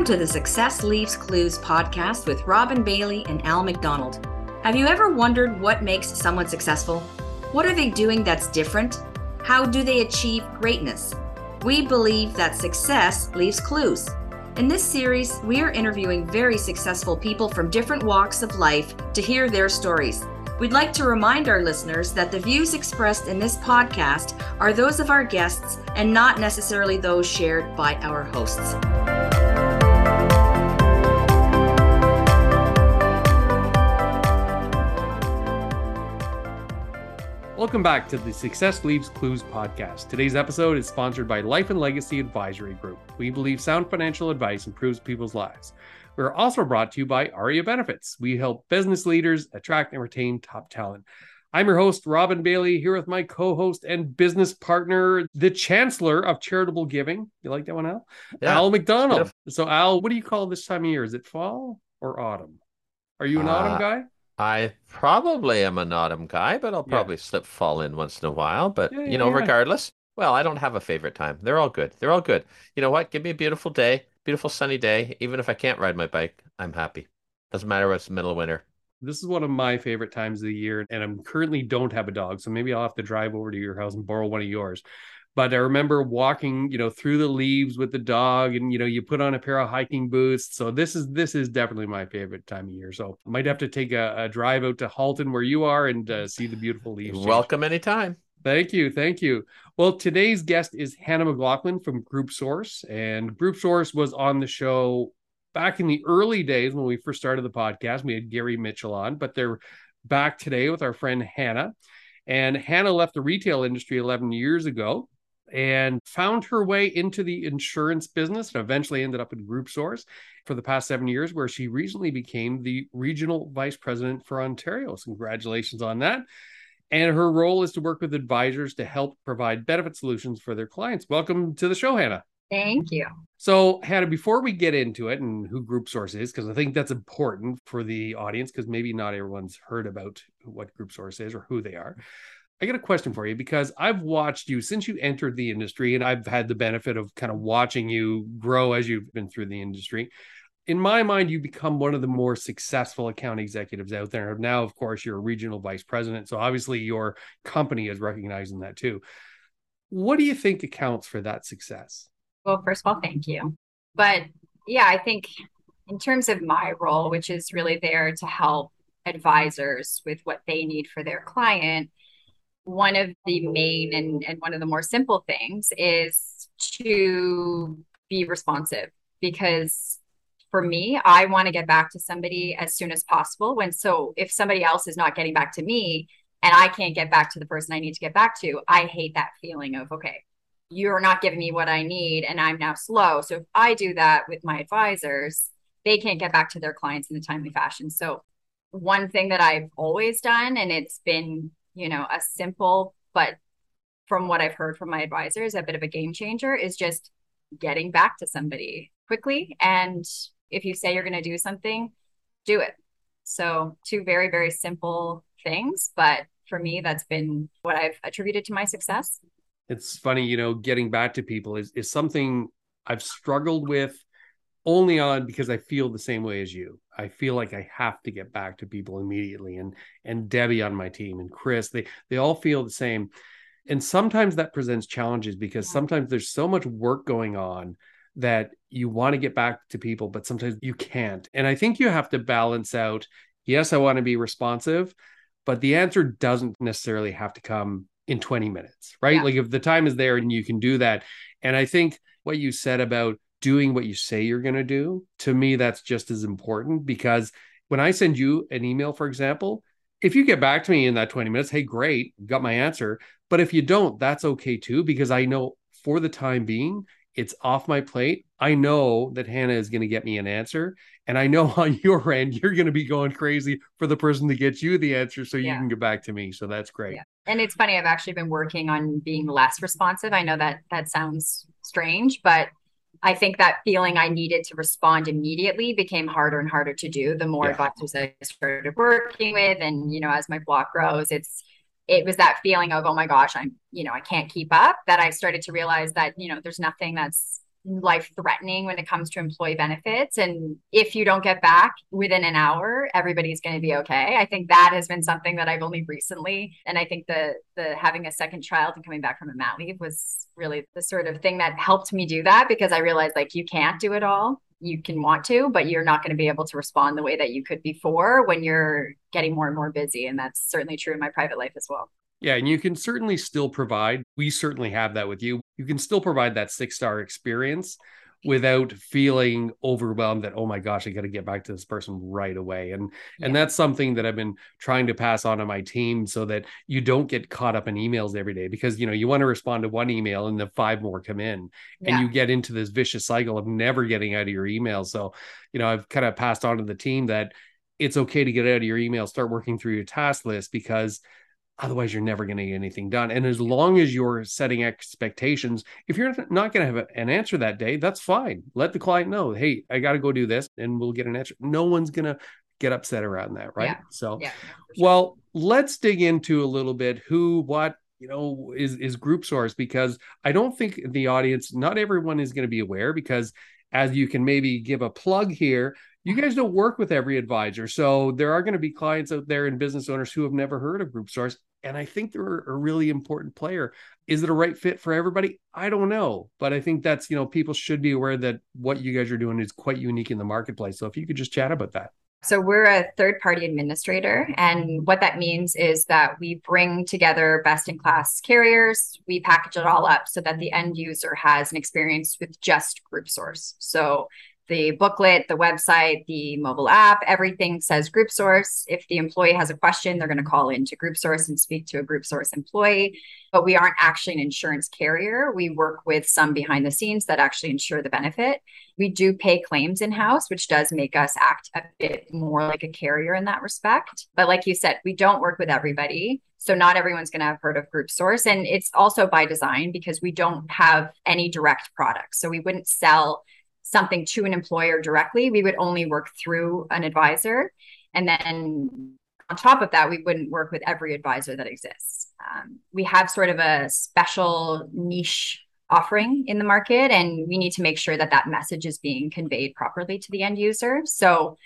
Welcome to the Success Leaves Clues podcast with Robin Bailey and Al McDonald. Have you ever wondered what makes someone successful? What are they doing that's different? How do they achieve greatness? We believe that success leaves clues. In this series, we are interviewing very successful people from different walks of life to hear their stories. We'd like to remind our listeners that the views expressed in this podcast are those of our guests and not necessarily those shared by our hosts. Welcome back to the Success Leaves Clues podcast. Today's episode is sponsored by Life and Legacy Advisory Group. We believe sound financial advice improves people's lives. We're also brought to you by ARIA Benefits. We help business leaders attract and retain top talent. I'm your host, Robin Bailey, here with my co host and business partner, the Chancellor of Charitable Giving. You like that one, Al? Yeah. Al McDonald. So, Al, what do you call this time of year? Is it fall or autumn? Are you an uh, autumn guy? I probably am an autumn guy, but I'll probably yeah. slip fall in once in a while. But, yeah, you know, regardless, well, I don't have a favorite time. They're all good. They're all good. You know what? Give me a beautiful day beautiful sunny day. Even if I can't ride my bike, I'm happy. Doesn't matter what's the middle of winter. This is one of my favorite times of the year, and I'm currently don't have a dog, so maybe I'll have to drive over to your house and borrow one of yours. But I remember walking, you know, through the leaves with the dog, and you know, you put on a pair of hiking boots. So this is this is definitely my favorite time of year. So I might have to take a, a drive out to Halton where you are and uh, see the beautiful leaves. Welcome change. anytime. Thank you. Thank you. Well, today's guest is Hannah McLoughlin from Group Source. And Group Source was on the show back in the early days when we first started the podcast. We had Gary Mitchell on, but they're back today with our friend Hannah. And Hannah left the retail industry 11 years ago and found her way into the insurance business and eventually ended up in Group Source for the past seven years, where she recently became the regional vice president for Ontario. So, congratulations on that and her role is to work with advisors to help provide benefit solutions for their clients. Welcome to the show, Hannah. Thank you. So, Hannah, before we get into it and who Group Source is, because I think that's important for the audience, because maybe not everyone's heard about what Group Source is or who they are. I got a question for you because I've watched you since you entered the industry, and I've had the benefit of kind of watching you grow as you've been through the industry in my mind, you become one of the more successful account executives out there. Now, of course, you're a regional vice president. So obviously, your company is recognizing that too. What do you think accounts for that success? Well, first of all, thank you. But yeah, I think in terms of my role, which is really there to help advisors with what they need for their client, one of the main and, and one of the more simple things is to be responsive because for me, I want to get back to somebody as soon as possible. When so if somebody else is not getting back to me and I can't get back to the person I need to get back to, I hate that feeling of, okay, you're not giving me what I need and I'm now slow. So if I do that with my advisors, they can't get back to their clients in a timely fashion. So one thing that I've always done, and it's been, you know, a simple, but from what I've heard from my advisors, a bit of a game changer is just getting back to somebody quickly and if you say you're going to do something, do it. So, two very, very simple things. But for me, that's been what I've attributed to my success. It's funny, you know, getting back to people is, is something I've struggled with only on because I feel the same way as you. I feel like I have to get back to people immediately and and Debbie on my team and Chris, they they all feel the same. And sometimes that presents challenges because sometimes there's so much work going on that you want to get back to people, but sometimes you can't. And I think you have to balance out yes, I want to be responsive, but the answer doesn't necessarily have to come in 20 minutes, right? Yeah. Like if the time is there and you can do that. And I think what you said about doing what you say you're going to do, to me, that's just as important because when I send you an email, for example, if you get back to me in that 20 minutes, hey, great, got my answer. But if you don't, that's okay too, because I know for the time being, it's off my plate. I know that Hannah is going to get me an answer. And I know on your end, you're going to be going crazy for the person to get you the answer so yeah. you can get back to me. So that's great. Yeah. And it's funny, I've actually been working on being less responsive. I know that that sounds strange, but I think that feeling I needed to respond immediately became harder and harder to do the more yeah. advisors I started working with. And, you know, as my block grows, it's, it was that feeling of, oh my gosh, I'm, you know, I can't keep up that I started to realize that, you know, there's nothing that's life threatening when it comes to employee benefits. And if you don't get back within an hour, everybody's going to be okay. I think that has been something that I've only recently, and I think the the having a second child and coming back from a mat leave was really the sort of thing that helped me do that because I realized like you can't do it all. You can want to, but you're not going to be able to respond the way that you could before when you're getting more and more busy. And that's certainly true in my private life as well. Yeah, and you can certainly still provide. We certainly have that with you. You can still provide that six star experience without feeling overwhelmed that oh my gosh i got to get back to this person right away and yeah. and that's something that i've been trying to pass on to my team so that you don't get caught up in emails every day because you know you want to respond to one email and then five more come in yeah. and you get into this vicious cycle of never getting out of your emails so you know i've kind of passed on to the team that it's okay to get out of your email start working through your task list because Otherwise, you're never going to get anything done. And as long as you're setting expectations, if you're not going to have an answer that day, that's fine. Let the client know, hey, I got to go do this and we'll get an answer. No one's going to get upset around that. Right. Yeah. So, yeah, sure. well, let's dig into a little bit who, what, you know, is, is group source because I don't think the audience, not everyone is going to be aware because as you can maybe give a plug here, you guys don't work with every advisor. So there are going to be clients out there and business owners who have never heard of Group Source and I think they're a really important player. Is it a right fit for everybody? I don't know, but I think that's you know people should be aware that what you guys are doing is quite unique in the marketplace. So if you could just chat about that. So we're a third party administrator. And what that means is that we bring together best in class carriers, we package it all up so that the end user has an experience with just group source. So the booklet, the website, the mobile app, everything says group source. If the employee has a question, they're going to call into group source and speak to a group source employee. But we aren't actually an insurance carrier. We work with some behind the scenes that actually insure the benefit. We do pay claims in house, which does make us act a bit more like a carrier in that respect. But like you said, we don't work with everybody. So not everyone's going to have heard of Group Source. And it's also by design because we don't have any direct products. So we wouldn't sell something to an employer directly, we would only work through an advisor. And then on top of that, we wouldn't work with every advisor that exists. Um, we have sort of a special niche offering in the market, and we need to make sure that that message is being conveyed properly to the end user. So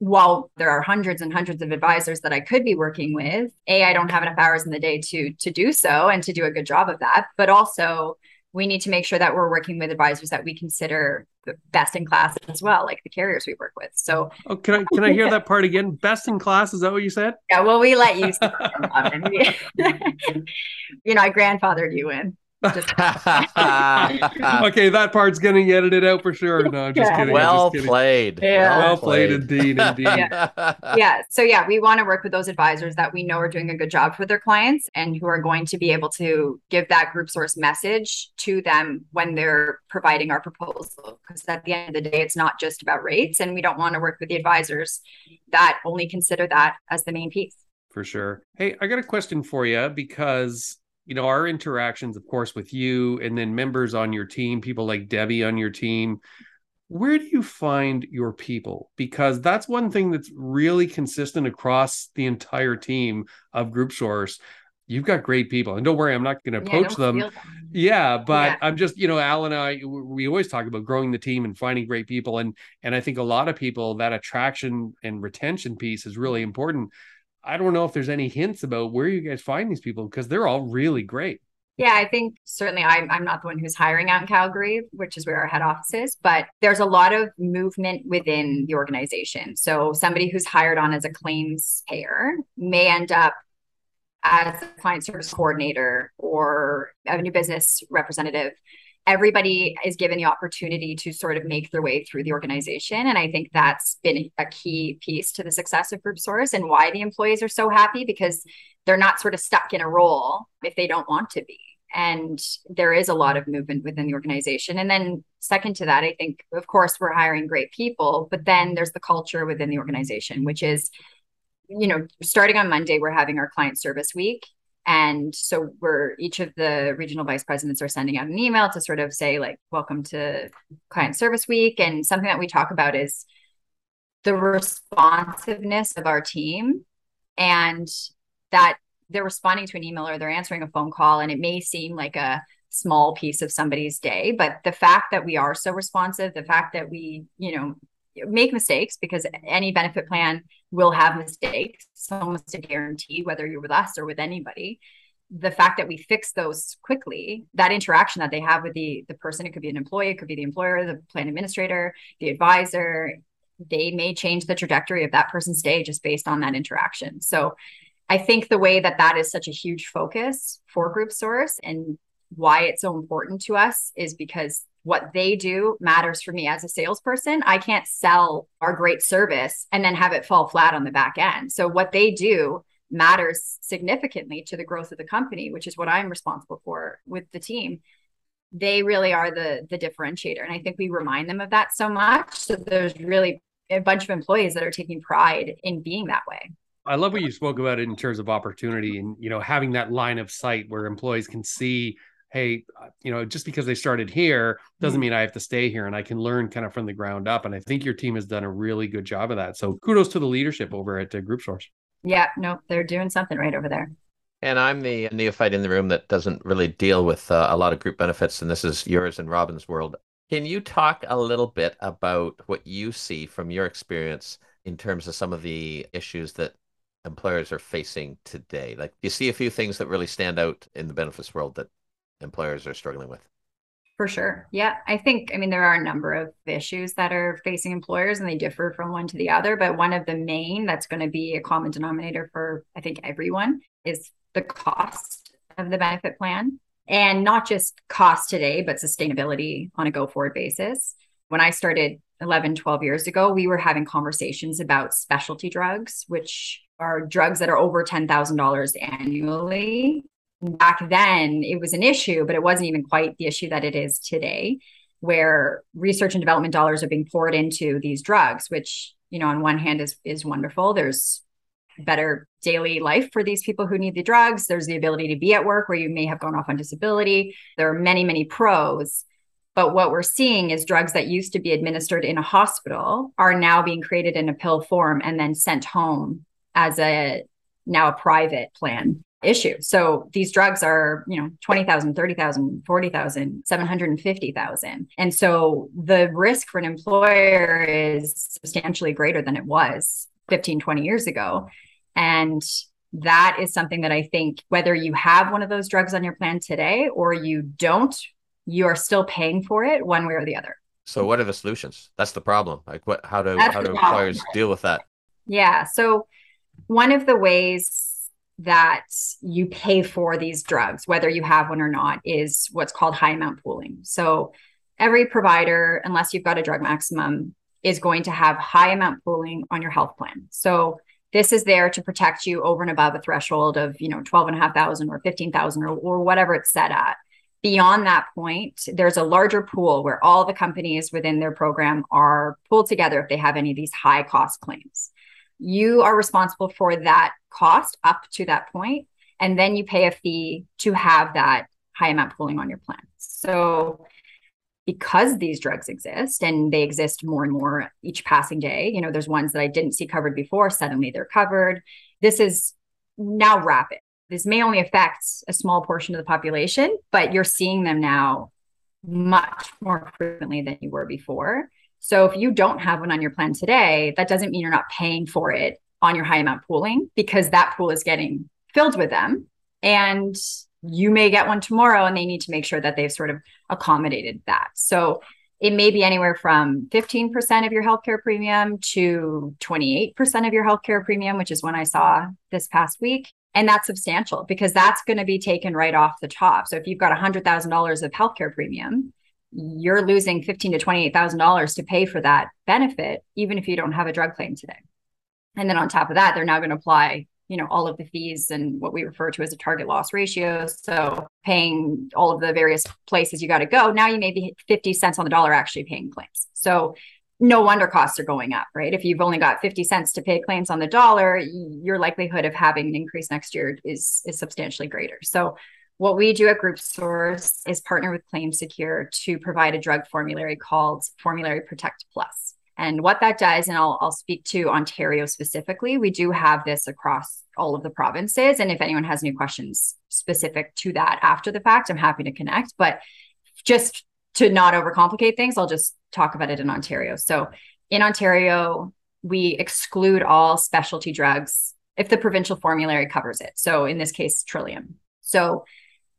while there are hundreds and hundreds of advisors that I could be working with, A, I don't have enough hours in the day to to do so and to do a good job of that. But also we need to make sure that we're working with advisors that we consider the best in class as well, like the carriers we work with. So, oh, can I can I hear that part again? Best in class is that what you said? Yeah, well, we let you. you know, I grandfathered you in. okay, that part's getting edited out for sure. No, I'm just kidding. Well just kidding. played. Yeah. Well, played. indeed, indeed. Yeah. yeah. So yeah, we want to work with those advisors that we know are doing a good job for their clients and who are going to be able to give that group source message to them when they're providing our proposal. Because at the end of the day, it's not just about rates, and we don't want to work with the advisors that only consider that as the main piece. For sure. Hey, I got a question for you because you know our interactions of course with you and then members on your team people like debbie on your team where do you find your people because that's one thing that's really consistent across the entire team of group source you've got great people and don't worry i'm not going to yeah, poach them. them. yeah but yeah. i'm just you know al and i we always talk about growing the team and finding great people and and i think a lot of people that attraction and retention piece is really important I don't know if there's any hints about where you guys find these people because they're all really great. Yeah, I think certainly I'm, I'm not the one who's hiring out in Calgary, which is where our head office is, but there's a lot of movement within the organization. So somebody who's hired on as a claims payer may end up as a client service coordinator or a new business representative everybody is given the opportunity to sort of make their way through the organization. And I think that's been a key piece to the success of Group Source and why the employees are so happy because they're not sort of stuck in a role if they don't want to be. And there is a lot of movement within the organization. And then, second to that, I think, of course, we're hiring great people, but then there's the culture within the organization, which is, you know, starting on Monday, we're having our client service week and so we're each of the regional vice presidents are sending out an email to sort of say, like, welcome to client service week. And something that we talk about is the responsiveness of our team and that they're responding to an email or they're answering a phone call. And it may seem like a small piece of somebody's day. But the fact that we are so responsive, the fact that we, you know, make mistakes because any benefit plan will have mistakes. It's almost a guarantee, whether you're with us or with anybody. The fact that we fix those quickly, that interaction that they have with the the person, it could be an employee, it could be the employer, the plan administrator, the advisor, they may change the trajectory of that person's day just based on that interaction. So I think the way that that is such a huge focus for Group Source and why it's so important to us is because what they do matters for me as a salesperson. I can't sell our great service and then have it fall flat on the back end. So what they do matters significantly to the growth of the company, which is what I'm responsible for with the team. They really are the the differentiator and I think we remind them of that so much. So there's really a bunch of employees that are taking pride in being that way. I love what you spoke about in terms of opportunity and you know having that line of sight where employees can see hey you know just because they started here doesn't mm-hmm. mean I have to stay here and I can learn kind of from the ground up and I think your team has done a really good job of that. So kudos to the leadership over at uh, Group Source. Yeah, no, they're doing something right over there. And I'm the neophyte in the room that doesn't really deal with uh, a lot of group benefits and this is yours and Robin's world. Can you talk a little bit about what you see from your experience in terms of some of the issues that employers are facing today? Like, you see a few things that really stand out in the benefits world that employers are struggling with? For sure. Yeah. I think, I mean, there are a number of issues that are facing employers and they differ from one to the other. But one of the main that's going to be a common denominator for, I think, everyone is the cost of the benefit plan. And not just cost today, but sustainability on a go forward basis. When I started 11, 12 years ago, we were having conversations about specialty drugs, which are drugs that are over $10,000 annually. Back then, it was an issue, but it wasn't even quite the issue that it is today, where research and development dollars are being poured into these drugs, which, you know, on one hand is is wonderful. There's better daily life for these people who need the drugs. There's the ability to be at work where you may have gone off on disability. There are many, many pros. But what we're seeing is drugs that used to be administered in a hospital are now being created in a pill form and then sent home as a now a private plan issue. So these drugs are, you know, 20,000, 30,000, 40,000, 750,000. And so the risk for an employer is substantially greater than it was 15, 20 years ago. And that is something that I think whether you have one of those drugs on your plan today or you don't, you are still paying for it one way or the other. So what are the solutions? That's the problem. Like what how do That's how do employers deal with that? Yeah. So one of the ways that you pay for these drugs, whether you have one or not, is what's called high amount pooling. So every provider, unless you've got a drug maximum, is going to have high amount pooling on your health plan. So this is there to protect you over and above a threshold of, you know, 12 and a half thousand or 15,000 or, or whatever it's set at. Beyond that point, there's a larger pool where all the companies within their program are pooled together if they have any of these high cost claims you are responsible for that cost up to that point and then you pay a fee to have that high amount pooling on your plan. So because these drugs exist and they exist more and more each passing day you know there's ones that i didn't see covered before suddenly they're covered. This is now rapid. This may only affect a small portion of the population but you're seeing them now much more frequently than you were before so if you don't have one on your plan today, that doesn't mean you're not paying for it on your high amount pooling because that pool is getting filled with them. And you may get one tomorrow and they need to make sure that they've sort of accommodated that. So it may be anywhere from 15% of your healthcare premium to 28% of your healthcare premium, which is one I saw this past week. And that's substantial because that's going to be taken right off the top. So if you've got $100,000 of healthcare premium, you're losing fifteen to twenty-eight thousand dollars to pay for that benefit, even if you don't have a drug claim today. And then on top of that, they're now going to apply, you know, all of the fees and what we refer to as a target loss ratio. So paying all of the various places you got to go. Now you may be 50 cents on the dollar actually paying claims. So no wonder costs are going up, right? If you've only got 50 cents to pay claims on the dollar, your likelihood of having an increase next year is is substantially greater. So what we do at Group Source is partner with Claim Secure to provide a drug formulary called Formulary Protect Plus. And what that does, and I'll, I'll speak to Ontario specifically, we do have this across all of the provinces. And if anyone has any questions specific to that after the fact, I'm happy to connect. But just to not overcomplicate things, I'll just talk about it in Ontario. So in Ontario, we exclude all specialty drugs if the provincial formulary covers it. So in this case, Trillium. So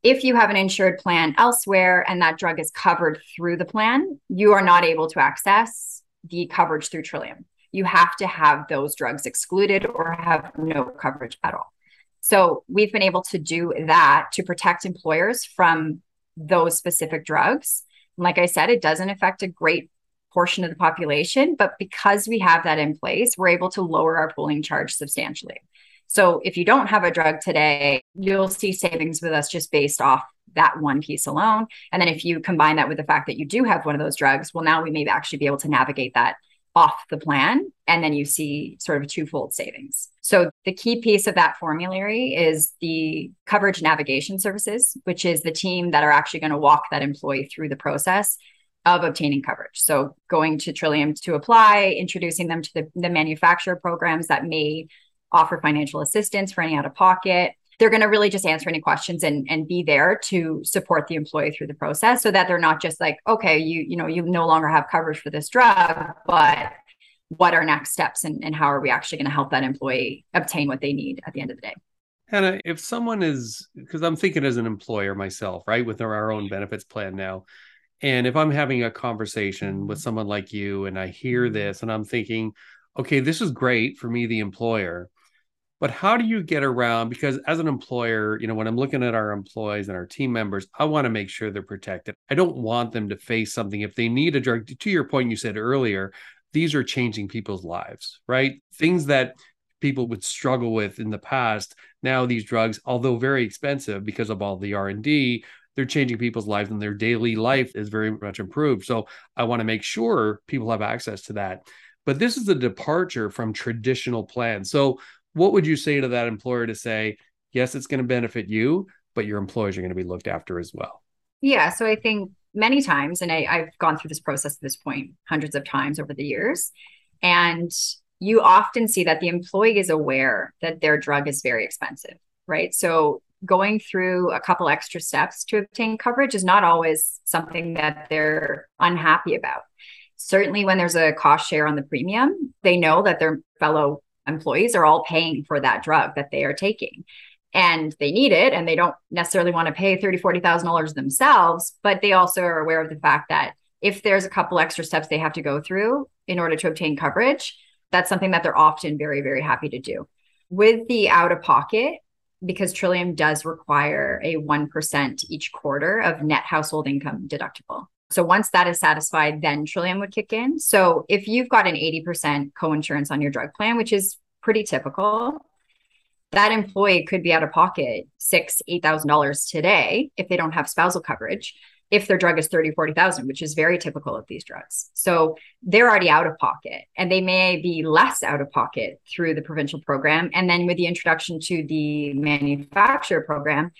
if you have an insured plan elsewhere and that drug is covered through the plan, you are not able to access the coverage through Trillium. You have to have those drugs excluded or have no coverage at all. So we've been able to do that to protect employers from those specific drugs. And like I said, it doesn't affect a great portion of the population, but because we have that in place, we're able to lower our pooling charge substantially. So if you don't have a drug today, you'll see savings with us just based off that one piece alone. And then if you combine that with the fact that you do have one of those drugs, well, now we may actually be able to navigate that off the plan. And then you see sort of twofold savings. So the key piece of that formulary is the coverage navigation services, which is the team that are actually going to walk that employee through the process of obtaining coverage. So going to Trillium to apply, introducing them to the, the manufacturer programs that may offer financial assistance for any out of pocket. They're going to really just answer any questions and, and be there to support the employee through the process so that they're not just like, okay, you, you know, you no longer have coverage for this drug, but what are next steps and, and how are we actually going to help that employee obtain what they need at the end of the day? Hannah, if someone is, because I'm thinking as an employer myself, right, with our own benefits plan now, and if I'm having a conversation with someone like you and I hear mm-hmm. this and I'm thinking, okay, this is great for me, the employer, but how do you get around because as an employer you know when i'm looking at our employees and our team members i want to make sure they're protected. I don't want them to face something if they need a drug. To your point you said earlier these are changing people's lives right? Things that people would struggle with in the past now these drugs although very expensive because of all the r&d they're changing people's lives and their daily life is very much improved. So i want to make sure people have access to that. But this is a departure from traditional plans. So what would you say to that employer to say, yes, it's going to benefit you, but your employees are going to be looked after as well? Yeah. So I think many times, and I, I've gone through this process at this point hundreds of times over the years, and you often see that the employee is aware that their drug is very expensive, right? So going through a couple extra steps to obtain coverage is not always something that they're unhappy about. Certainly, when there's a cost share on the premium, they know that their fellow employees are all paying for that drug that they are taking. And they need it and they don't necessarily want to pay $30 $40000 themselves but they also are aware of the fact that if there's a couple extra steps they have to go through in order to obtain coverage that's something that they're often very very happy to do. With the out of pocket because trillium does require a 1% each quarter of net household income deductible so once that is satisfied, then Trillium would kick in. So if you've got an 80% co-insurance on your drug plan, which is pretty typical, that employee could be out of pocket six, eight thousand dollars today if they don't have spousal coverage. If their drug is 30, 40,000, which is very typical of these drugs. So they're already out of pocket and they may be less out of pocket through the provincial program. And then with the introduction to the manufacturer program,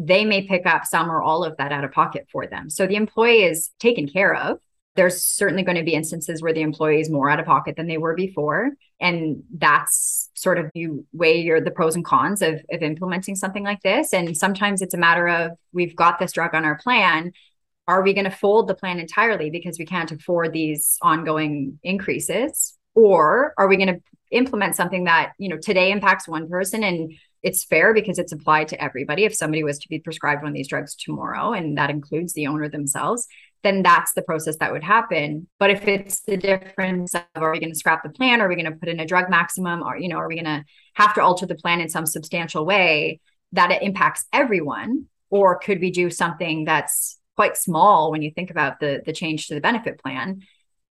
they may pick up some or all of that out of pocket for them. So the employee is taken care of. There's certainly going to be instances where the employee is more out of pocket than they were before. And that's sort of you weigh your the pros and cons of, of implementing something like this. And sometimes it's a matter of we've got this drug on our plan. Are we going to fold the plan entirely because we can't afford these ongoing increases? Or are we going to implement something that, you know, today impacts one person and it's fair because it's applied to everybody. If somebody was to be prescribed one of these drugs tomorrow, and that includes the owner themselves, then that's the process that would happen. But if it's the difference of are we going to scrap the plan? Are we going to put in a drug maximum? Or, you know, are we going to have to alter the plan in some substantial way that it impacts everyone? Or could we do something that's quite small when you think about the the change to the benefit plan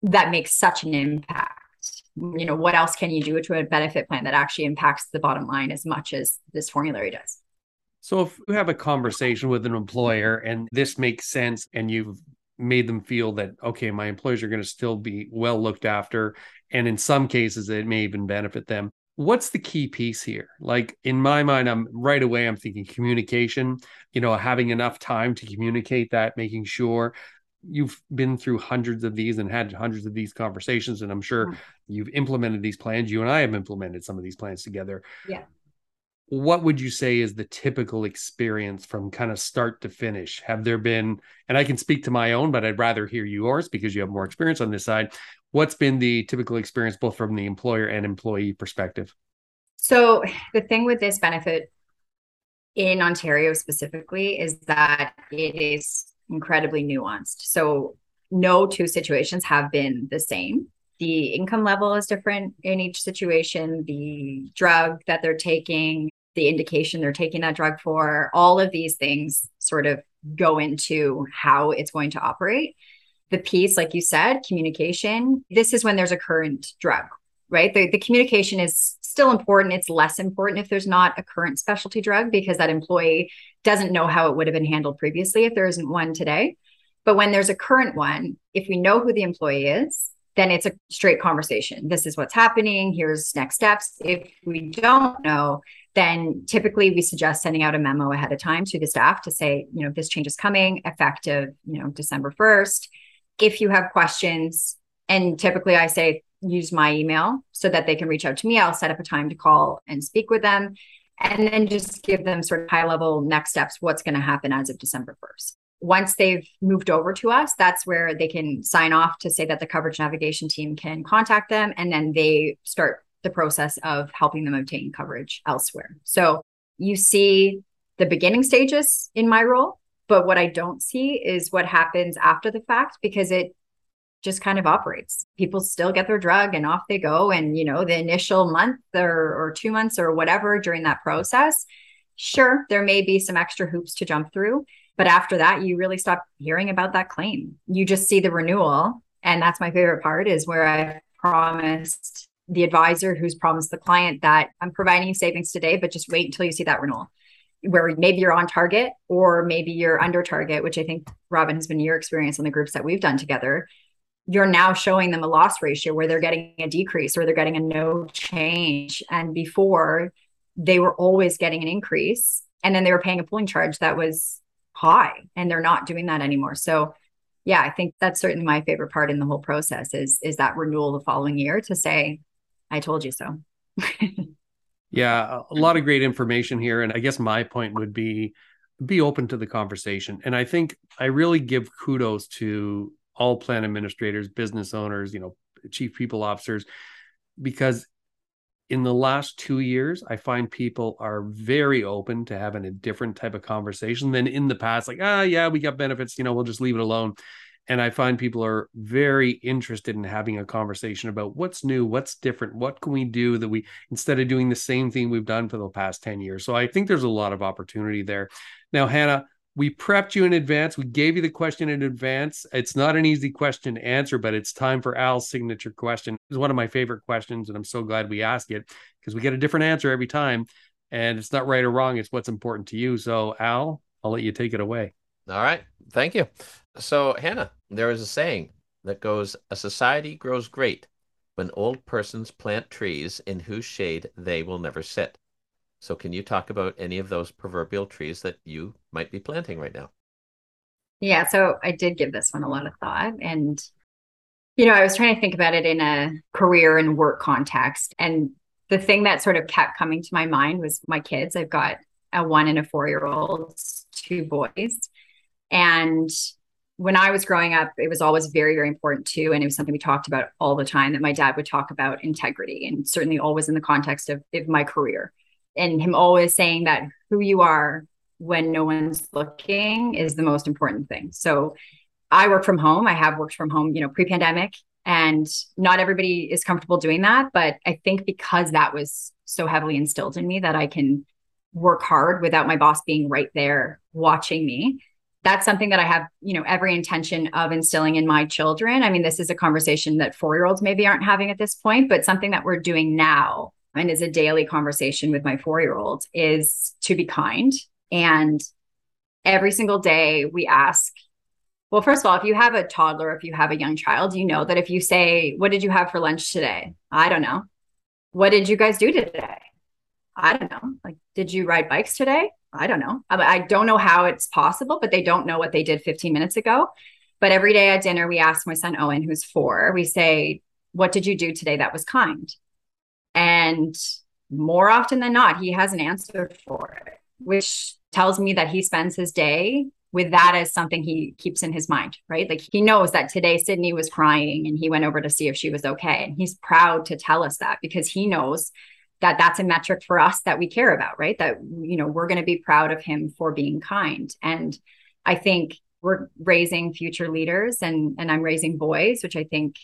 that makes such an impact? You know what else can you do to a benefit plan that actually impacts the bottom line as much as this formulary does? So if you have a conversation with an employer and this makes sense and you've made them feel that okay my employees are going to still be well looked after and in some cases it may even benefit them what's the key piece here? Like in my mind i'm right away i'm thinking communication you know having enough time to communicate that making sure you've been through hundreds of these and had hundreds of these conversations and i'm sure mm-hmm. you've implemented these plans. You and i have implemented some of these plans together. Yeah. What would you say is the typical experience from kind of start to finish? Have there been and i can speak to my own but i'd rather hear yours because you have more experience on this side. What's been the typical experience both from the employer and employee perspective? So the thing with this benefit in ontario specifically is that it is incredibly nuanced. So no two situations have been the same. The income level is different in each situation, the drug that they're taking, the indication they're taking that drug for, all of these things sort of go into how it's going to operate. The piece, like you said, communication, this is when there's a current drug, right? The, the communication is still important. It's less important if there's not a current specialty drug because that employee doesn't know how it would have been handled previously if there isn't one today. But when there's a current one, if we know who the employee is, then it's a straight conversation. This is what's happening. Here's next steps. If we don't know, then typically we suggest sending out a memo ahead of time to the staff to say, you know, this change is coming effective, you know, December 1st. If you have questions, and typically I say use my email so that they can reach out to me. I'll set up a time to call and speak with them and then just give them sort of high level next steps what's going to happen as of December 1st. Once they've moved over to us, that's where they can sign off to say that the coverage navigation team can contact them and then they start the process of helping them obtain coverage elsewhere. So you see the beginning stages in my role, but what I don't see is what happens after the fact because it just kind of operates. People still get their drug and off they go. And, you know, the initial month or, or two months or whatever during that process, sure, there may be some extra hoops to jump through. But after that, you really stop hearing about that claim. You just see the renewal. And that's my favorite part is where I promised the advisor who's promised the client that I'm providing you savings today, but just wait until you see that renewal where maybe you're on target or maybe you're under target, which I think Robin has been your experience in the groups that we've done together you're now showing them a loss ratio where they're getting a decrease or they're getting a no change. And before they were always getting an increase and then they were paying a pooling charge that was high and they're not doing that anymore. So yeah, I think that's certainly my favorite part in the whole process is is that renewal the following year to say, I told you so. yeah, a lot of great information here. And I guess my point would be be open to the conversation. And I think I really give kudos to all plan administrators, business owners, you know, chief people officers, because in the last two years, I find people are very open to having a different type of conversation than in the past. Like, ah, yeah, we got benefits, you know, we'll just leave it alone. And I find people are very interested in having a conversation about what's new, what's different, what can we do that we, instead of doing the same thing we've done for the past 10 years. So I think there's a lot of opportunity there. Now, Hannah, we prepped you in advance. We gave you the question in advance. It's not an easy question to answer, but it's time for Al's signature question. It's one of my favorite questions, and I'm so glad we asked it because we get a different answer every time. And it's not right or wrong, it's what's important to you. So, Al, I'll let you take it away. All right. Thank you. So, Hannah, there is a saying that goes A society grows great when old persons plant trees in whose shade they will never sit. So can you talk about any of those proverbial trees that you might be planting right now? Yeah, so I did give this one a lot of thought and you know, I was trying to think about it in a career and work context and the thing that sort of kept coming to my mind was my kids. I've got a 1 and a 4-year-old, two boys. And when I was growing up, it was always very, very important too. And it was something we talked about all the time that my dad would talk about integrity and certainly always in the context of, of my career and him always saying that who you are when no one's looking is the most important thing. So I work from home. I have worked from home, you know, pre-pandemic and not everybody is comfortable doing that, but I think because that was so heavily instilled in me that I can work hard without my boss being right there watching me. That's something that I have, you know, every intention of instilling in my children. I mean, this is a conversation that 4-year-olds maybe aren't having at this point, but something that we're doing now and is a daily conversation with my four year old is to be kind. And every single day we ask, well, first of all, if you have a toddler, if you have a young child, you know that if you say, What did you have for lunch today? I don't know. What did you guys do today? I don't know. Like, did you ride bikes today? I don't know. I don't know how it's possible, but they don't know what they did 15 minutes ago. But every day at dinner, we ask my son Owen, who's four, we say, What did you do today that was kind? And more often than not, he has an answer for it, which tells me that he spends his day with that as something he keeps in his mind, right? Like he knows that today Sydney was crying and he went over to see if she was okay. And he's proud to tell us that because he knows that that's a metric for us that we care about, right? That, you know, we're going to be proud of him for being kind. And I think we're raising future leaders and, and I'm raising boys, which I think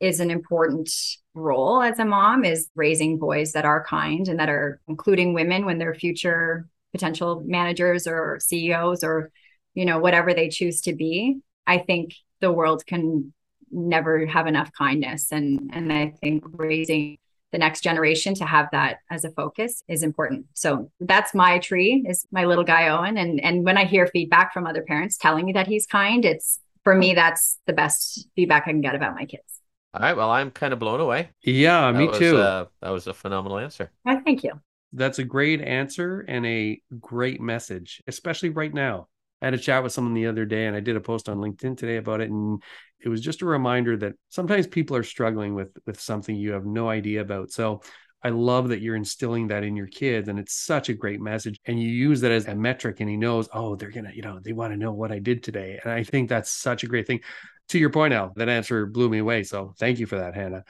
is an important role as a mom is raising boys that are kind and that are including women when they're future potential managers or CEOs or you know whatever they choose to be. I think the world can never have enough kindness. And and i think raising the next generation to have that as a focus is important. So that's my tree is my little guy owen. And and when i hear feedback from other parents telling me that he's kind it's for me that's the best feedback i can get about my kids all right well i'm kind of blown away yeah that me was, too uh, that was a phenomenal answer well, thank you that's a great answer and a great message, especially right now. I had a chat with someone the other day and I did a post on LinkedIn today about it. And it was just a reminder that sometimes people are struggling with with something you have no idea about. So I love that you're instilling that in your kids and it's such a great message. And you use that as a metric and he knows, oh, they're gonna, you know, they want to know what I did today. And I think that's such a great thing. To your point, Al, that answer blew me away. So thank you for that, Hannah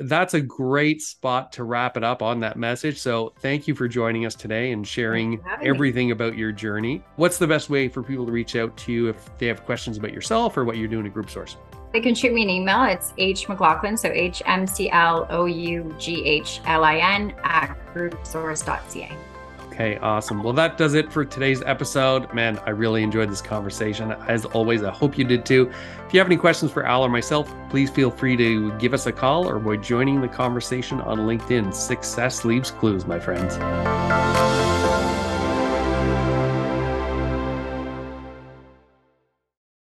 that's a great spot to wrap it up on that message. So thank you for joining us today and sharing everything me. about your journey. What's the best way for people to reach out to you if they have questions about yourself or what you're doing at Group Source? They can shoot me an email. It's H McLoughlin, so H M C L O U G H L I N at groupsource.ca. Okay, awesome. Well, that does it for today's episode. Man, I really enjoyed this conversation. As always, I hope you did too. If you have any questions for Al or myself, please feel free to give us a call or by joining the conversation on LinkedIn. Success leaves clues, my friends.